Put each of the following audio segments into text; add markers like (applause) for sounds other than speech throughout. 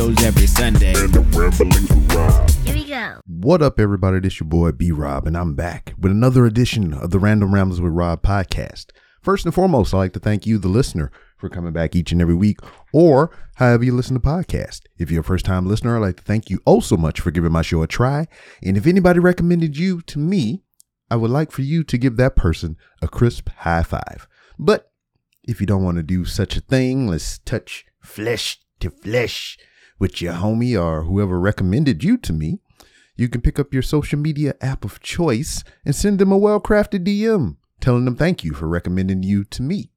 shows every Sunday. Here we go. What up, everybody? This your boy B Rob, and I'm back with another edition of the Random Rambles with Rob podcast. First and foremost, I'd like to thank you, the listener, for coming back each and every week, or however you listen to podcast. If you're a first time listener, I'd like to thank you oh so much for giving my show a try. And if anybody recommended you to me, I would like for you to give that person a crisp high five. But if you don't want to do such a thing, let's touch flesh to flesh with your homie or whoever recommended you to me. You can pick up your social media app of choice and send them a well crafted DM telling them thank you for recommending you to me.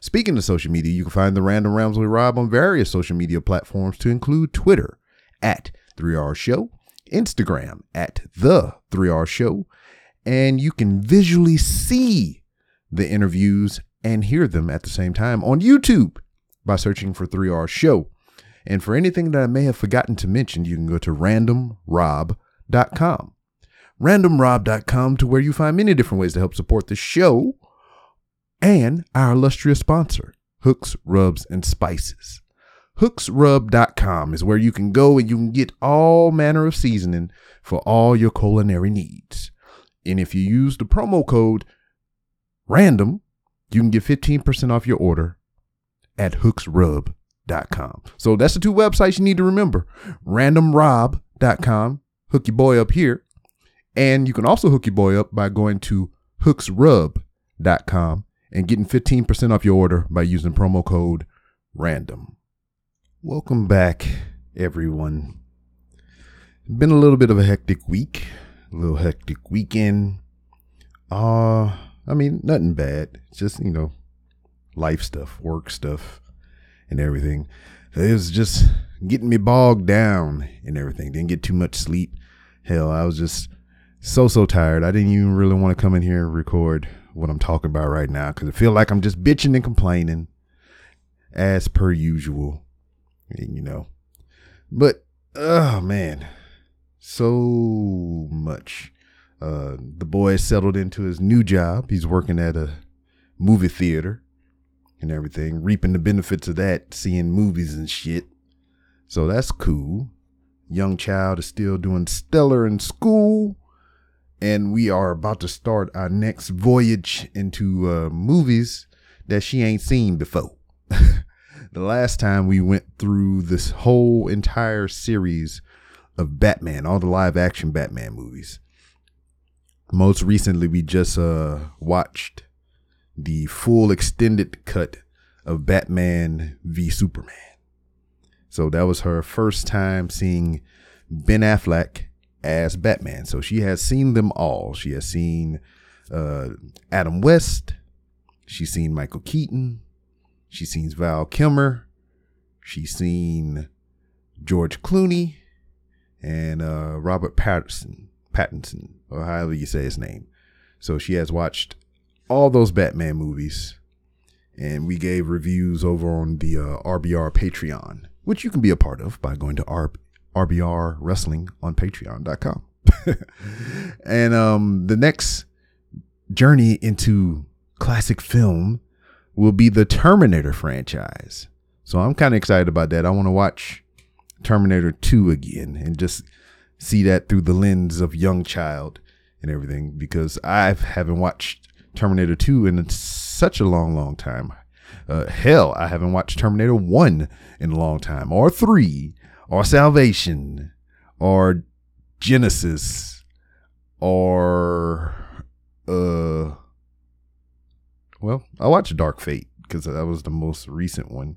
Speaking of social media, you can find the Random Rambles with Rob on various social media platforms to include Twitter at 3R Show, Instagram at The 3R Show, and you can visually see the interviews and hear them at the same time on YouTube by searching for 3R Show. And for anything that I may have forgotten to mention, you can go to randomrob.com. Randomrob.com to where you find many different ways to help support the show and our illustrious sponsor, Hooks, Rubs, and Spices. Hooksrub.com is where you can go and you can get all manner of seasoning for all your culinary needs. And if you use the promo code RANDOM, you can get 15% off your order at hooksrub.com. So that's the two websites you need to remember randomrob.com, hook your boy up here. And you can also hook your boy up by going to hooksrub.com and getting 15% off your order by using promo code RANDOM. Welcome back, everyone. Been a little bit of a hectic week, a little hectic weekend. Uh, I mean, nothing bad. Just, you know, life stuff, work stuff, and everything. It was just getting me bogged down and everything. Didn't get too much sleep. Hell, I was just so, so tired. I didn't even really want to come in here and record what I'm talking about right now because I feel like I'm just bitching and complaining as per usual. You know, but oh man, so much. Uh, the boy settled into his new job. He's working at a movie theater and everything, reaping the benefits of that, seeing movies and shit. So that's cool. Young child is still doing stellar in school. And we are about to start our next voyage into uh, movies that she ain't seen before. (laughs) the last time we went through this whole entire series of Batman, all the live action Batman movies. Most recently, we just uh, watched the full extended cut of Batman v Superman. So that was her first time seeing Ben Affleck as Batman. So she has seen them all. She has seen uh, Adam West. She's seen Michael Keaton. She's seen Val Kilmer. She's seen George Clooney and uh, Robert Patterson, Pattinson, or however you say his name. So she has watched all those Batman movies, and we gave reviews over on the uh, RBR Patreon, which you can be a part of by going to R- RBR Wrestling on Patreon.com. (laughs) and um, the next journey into classic film will be the Terminator franchise. So I'm kind of excited about that. I want to watch Terminator 2 again and just see that through the lens of young child and everything because I haven't watched Terminator 2 in such a long, long time. Uh, hell, I haven't watched Terminator 1 in a long time, or 3, or Salvation, or Genesis, or, uh, well, I watched Dark Fate because that was the most recent one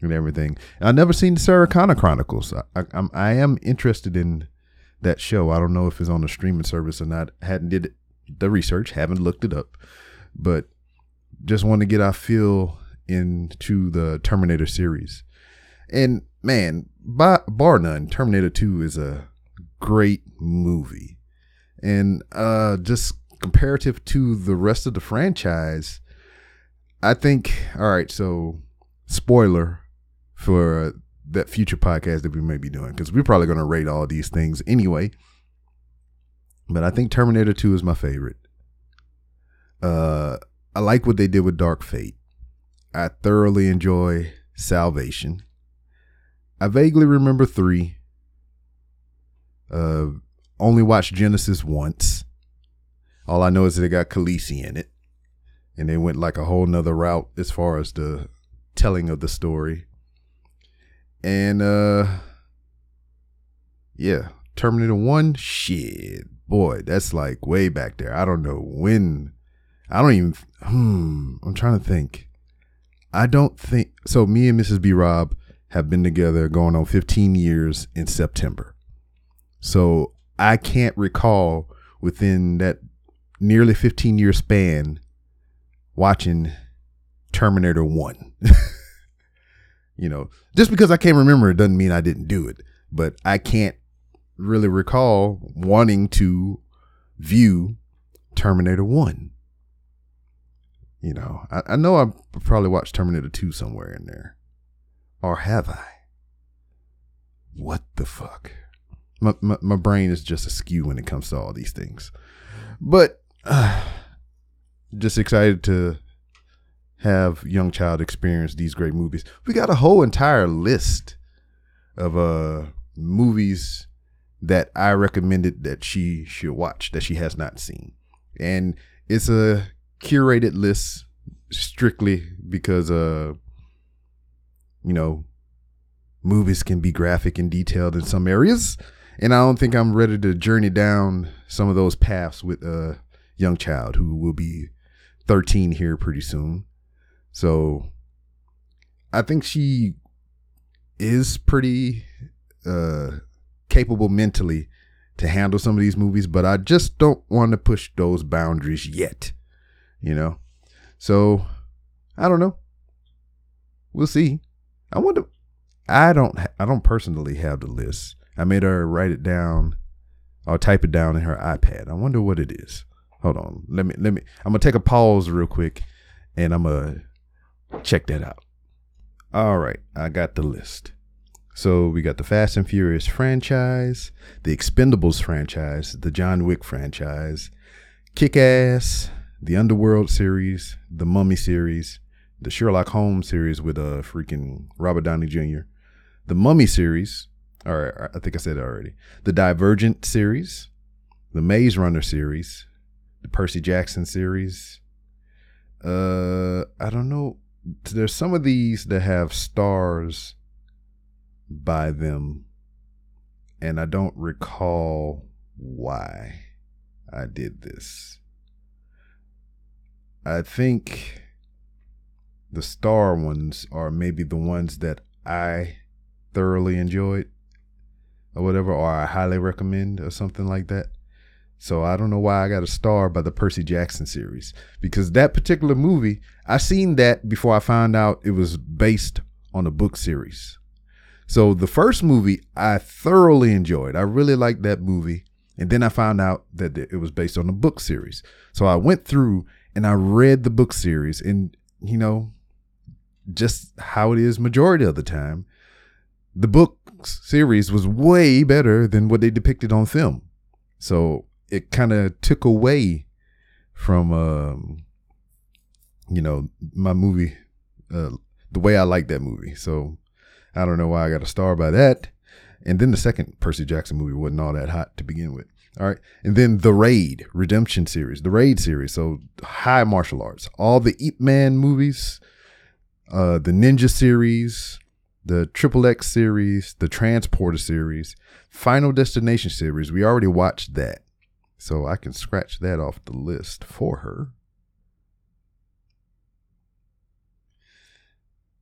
and everything. And I've never seen the Sarah Connor Chronicles. I, I, I am interested in that show. I don't know if it's on a streaming service or not. Hadn't did the research, haven't looked it up, but just want to get our feel into the Terminator series. And man, by, bar none, Terminator 2 is a great movie. And uh, just comparative to the rest of the franchise, I think, all right, so spoiler for that future podcast that we may be doing, because we're probably going to rate all these things anyway. But I think Terminator 2 is my favorite. Uh, I like what they did with Dark Fate. I thoroughly enjoy Salvation. I vaguely remember three. Uh, only watched Genesis once. All I know is it got Khaleesi in it, and they went like a whole nother route as far as the telling of the story. And uh, yeah, Terminator One, shit, boy, that's like way back there. I don't know when. I don't even. Hmm. I'm trying to think. I don't think so. Me and Mrs. B. Rob have been together going on 15 years in September. So I can't recall within that nearly 15 year span watching Terminator 1. (laughs) you know, just because I can't remember it doesn't mean I didn't do it, but I can't really recall wanting to view Terminator 1. You know, I, I know I probably watched Terminator 2 somewhere in there. Or have I? What the fuck? My, my, my brain is just askew when it comes to all these things. But uh, (sighs) just excited to have young child experience these great movies. We got a whole entire list of uh movies that I recommended that she should watch that she has not seen. And it's a curated list strictly because uh you know movies can be graphic and detailed in some areas and I don't think I'm ready to journey down some of those paths with a young child who will be 13 here pretty soon. So I think she is pretty uh capable mentally to handle some of these movies, but I just don't want to push those boundaries yet, you know? So I don't know. We'll see. I wonder I don't I don't personally have the list. I made her write it down or type it down in her iPad. I wonder what it is. Hold on. Let me let me I'm gonna take a pause real quick and I'm gonna check that out. All right, I got the list. So we got the Fast and Furious franchise, the Expendables franchise, the John Wick franchise, Kick Ass, the Underworld series, the Mummy series, the Sherlock Holmes series with a uh, freaking Robert Downey Jr., the Mummy series, or I think I said it already. The Divergent series, the Maze Runner series, the Percy Jackson series. Uh, I don't know. There's some of these that have stars by them, and I don't recall why I did this. I think the star ones are maybe the ones that I thoroughly enjoyed or whatever, or I highly recommend or something like that. So I don't know why I got a star by the Percy Jackson series because that particular movie, I seen that before I found out it was based on a book series. So the first movie I thoroughly enjoyed. I really liked that movie. And then I found out that it was based on a book series. So I went through and I read the book series and you know just how it is majority of the time the book series was way better than what they depicted on film. So it kind of took away from, um, you know, my movie, uh, the way I like that movie. So I don't know why I got a star by that. And then the second Percy Jackson movie wasn't all that hot to begin with. All right. And then the Raid Redemption series, the Raid series. So high martial arts, all the Ip Man movies, uh, the Ninja series, the Triple X series, the Transporter series, Final Destination series. We already watched that. So I can scratch that off the list for her.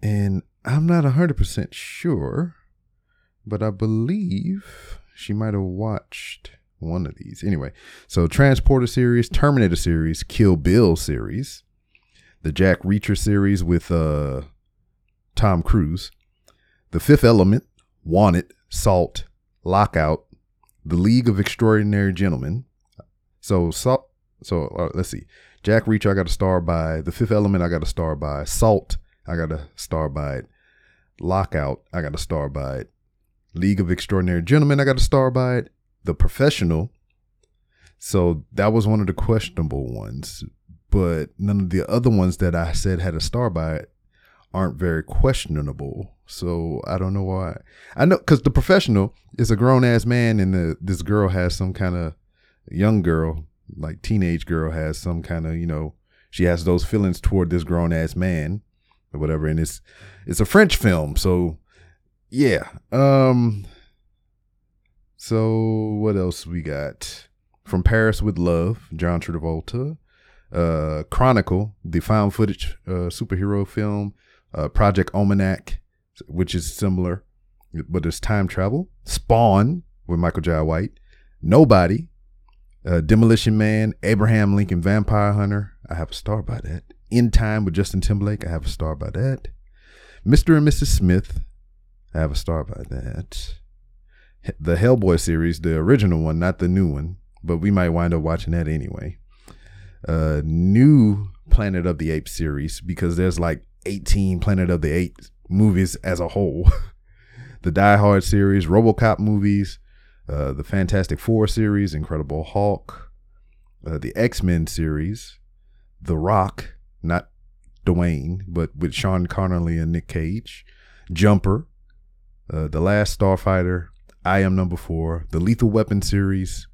And I'm not 100% sure, but I believe she might have watched one of these. Anyway, so Transporter series, Terminator series, Kill Bill series, the Jack Reacher series with uh Tom Cruise, the Fifth Element, Wanted, Salt, Lockout, The League of Extraordinary Gentlemen. So, so, so uh, let's see. Jack Reacher, I got a star by. The Fifth Element, I got a star by. Salt, I got a star by it. Lockout, I got a star by it. League of Extraordinary Gentlemen, I got a star by it. The Professional. So that was one of the questionable ones, but none of the other ones that I said had a star by it aren't very questionable. So I don't know why. I know because the professional is a grown ass man, and the, this girl has some kind of young girl, like teenage girl, has some kind of you know she has those feelings toward this grown ass man or whatever. And it's it's a French film, so yeah. Um. So what else we got? From Paris with Love, John Travolta. Uh, Chronicle, the found footage uh, superhero film. Uh, Project Almanac, which is similar, but it's time travel. Spawn with Michael Jai White. Nobody. Uh, Demolition Man, Abraham Lincoln Vampire Hunter. I have a star by that. In Time with Justin Timberlake. I have a star by that. Mr. and Mrs. Smith. I have a star by that. The Hellboy series, the original one, not the new one, but we might wind up watching that anyway. Uh, new Planet of the Apes series because there's like 18 Planet of the Apes movies as a whole. (laughs) the Die Hard series, RoboCop movies, uh, the Fantastic Four series, Incredible Hulk, uh, the X Men series, The Rock, not Dwayne, but with Sean Connery and Nick Cage, Jumper, uh, The Last Starfighter, I Am Number Four, the Lethal Weapon series,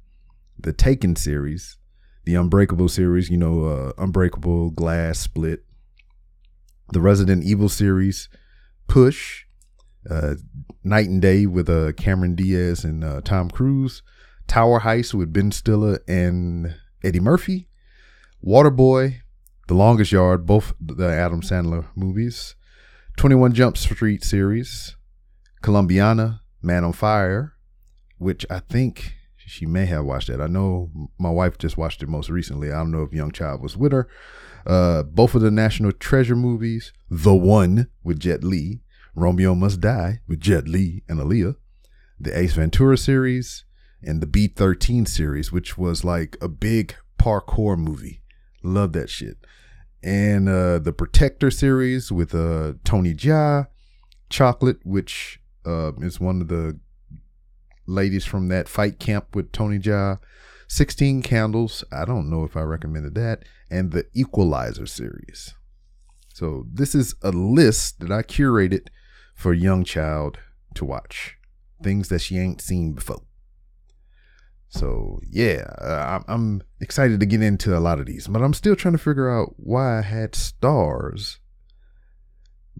the Taken series, the Unbreakable series, you know, uh, Unbreakable, Glass, Split, the Resident Evil series, Push, uh, Knight and Day with uh, Cameron Diaz and uh, Tom Cruise, Tower Heist with Ben Stiller and Eddie Murphy, Waterboy, The Longest Yard, both the Adam Sandler movies, 21 Jump Street series, Colombiana, Man on Fire, which I think she may have watched that. I know my wife just watched it most recently. I don't know if Young Child was with her. Uh, both of the National Treasure movies, The One with Jet Li, Romeo Must Die with Jet Li and Aaliyah, the Ace Ventura series, and the B13 series, which was like a big parkour movie. Love that shit. And uh, the Protector series with uh, Tony Jaa, Chocolate, which uh, is one of the ladies from that fight camp with Tony Jaa. 16 Candles. I don't know if I recommended that. And the Equalizer series. So this is a list that I curated for a young child to watch. Things that she ain't seen before. So yeah, uh, I'm excited to get into a lot of these, but I'm still trying to figure out why I had stars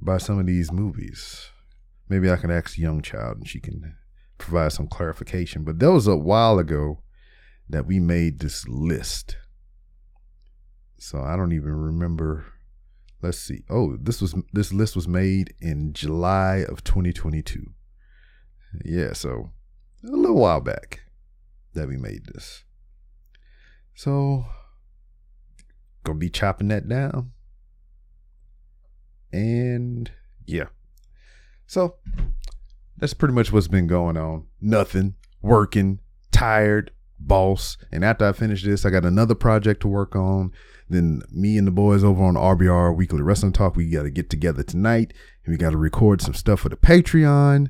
by some of these movies. Maybe I can ask young child and she can provide some clarification. But that was a while ago that we made this list. So I don't even remember. Let's see. Oh, this was this list was made in July of 2022. Yeah, so a little while back that we made this. So gonna be chopping that down. And yeah. So that's pretty much what's been going on. Nothing. Working, tired, boss. And after I finish this, I got another project to work on. Then me and the boys over on RBR Weekly Wrestling Talk, we got to get together tonight and we got to record some stuff for the Patreon.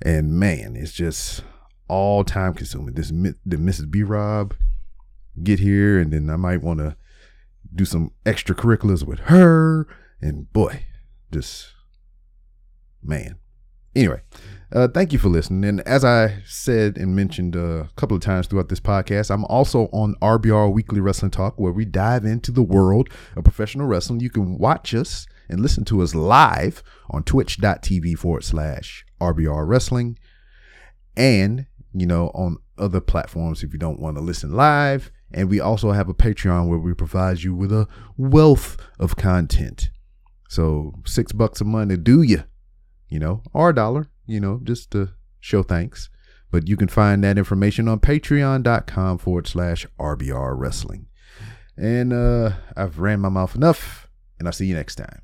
And man, it's just all time consuming. This the Mrs. B Rob get here, and then I might want to do some extracurriculars with her. And boy, just man. Anyway, uh, thank you for listening. And as I said and mentioned a couple of times throughout this podcast, I'm also on RBR Weekly Wrestling Talk, where we dive into the world of professional wrestling. You can watch us and listen to us live on twitch.tv forward slash RBR Wrestling. And, you know, on other platforms if you don't want to listen live. And we also have a Patreon where we provide you with a wealth of content. So six bucks a month do you, you know, or a dollar you know, just to show thanks. But you can find that information on patreon.com forward slash RBR wrestling. And uh, I've ran my mouth enough, and I'll see you next time.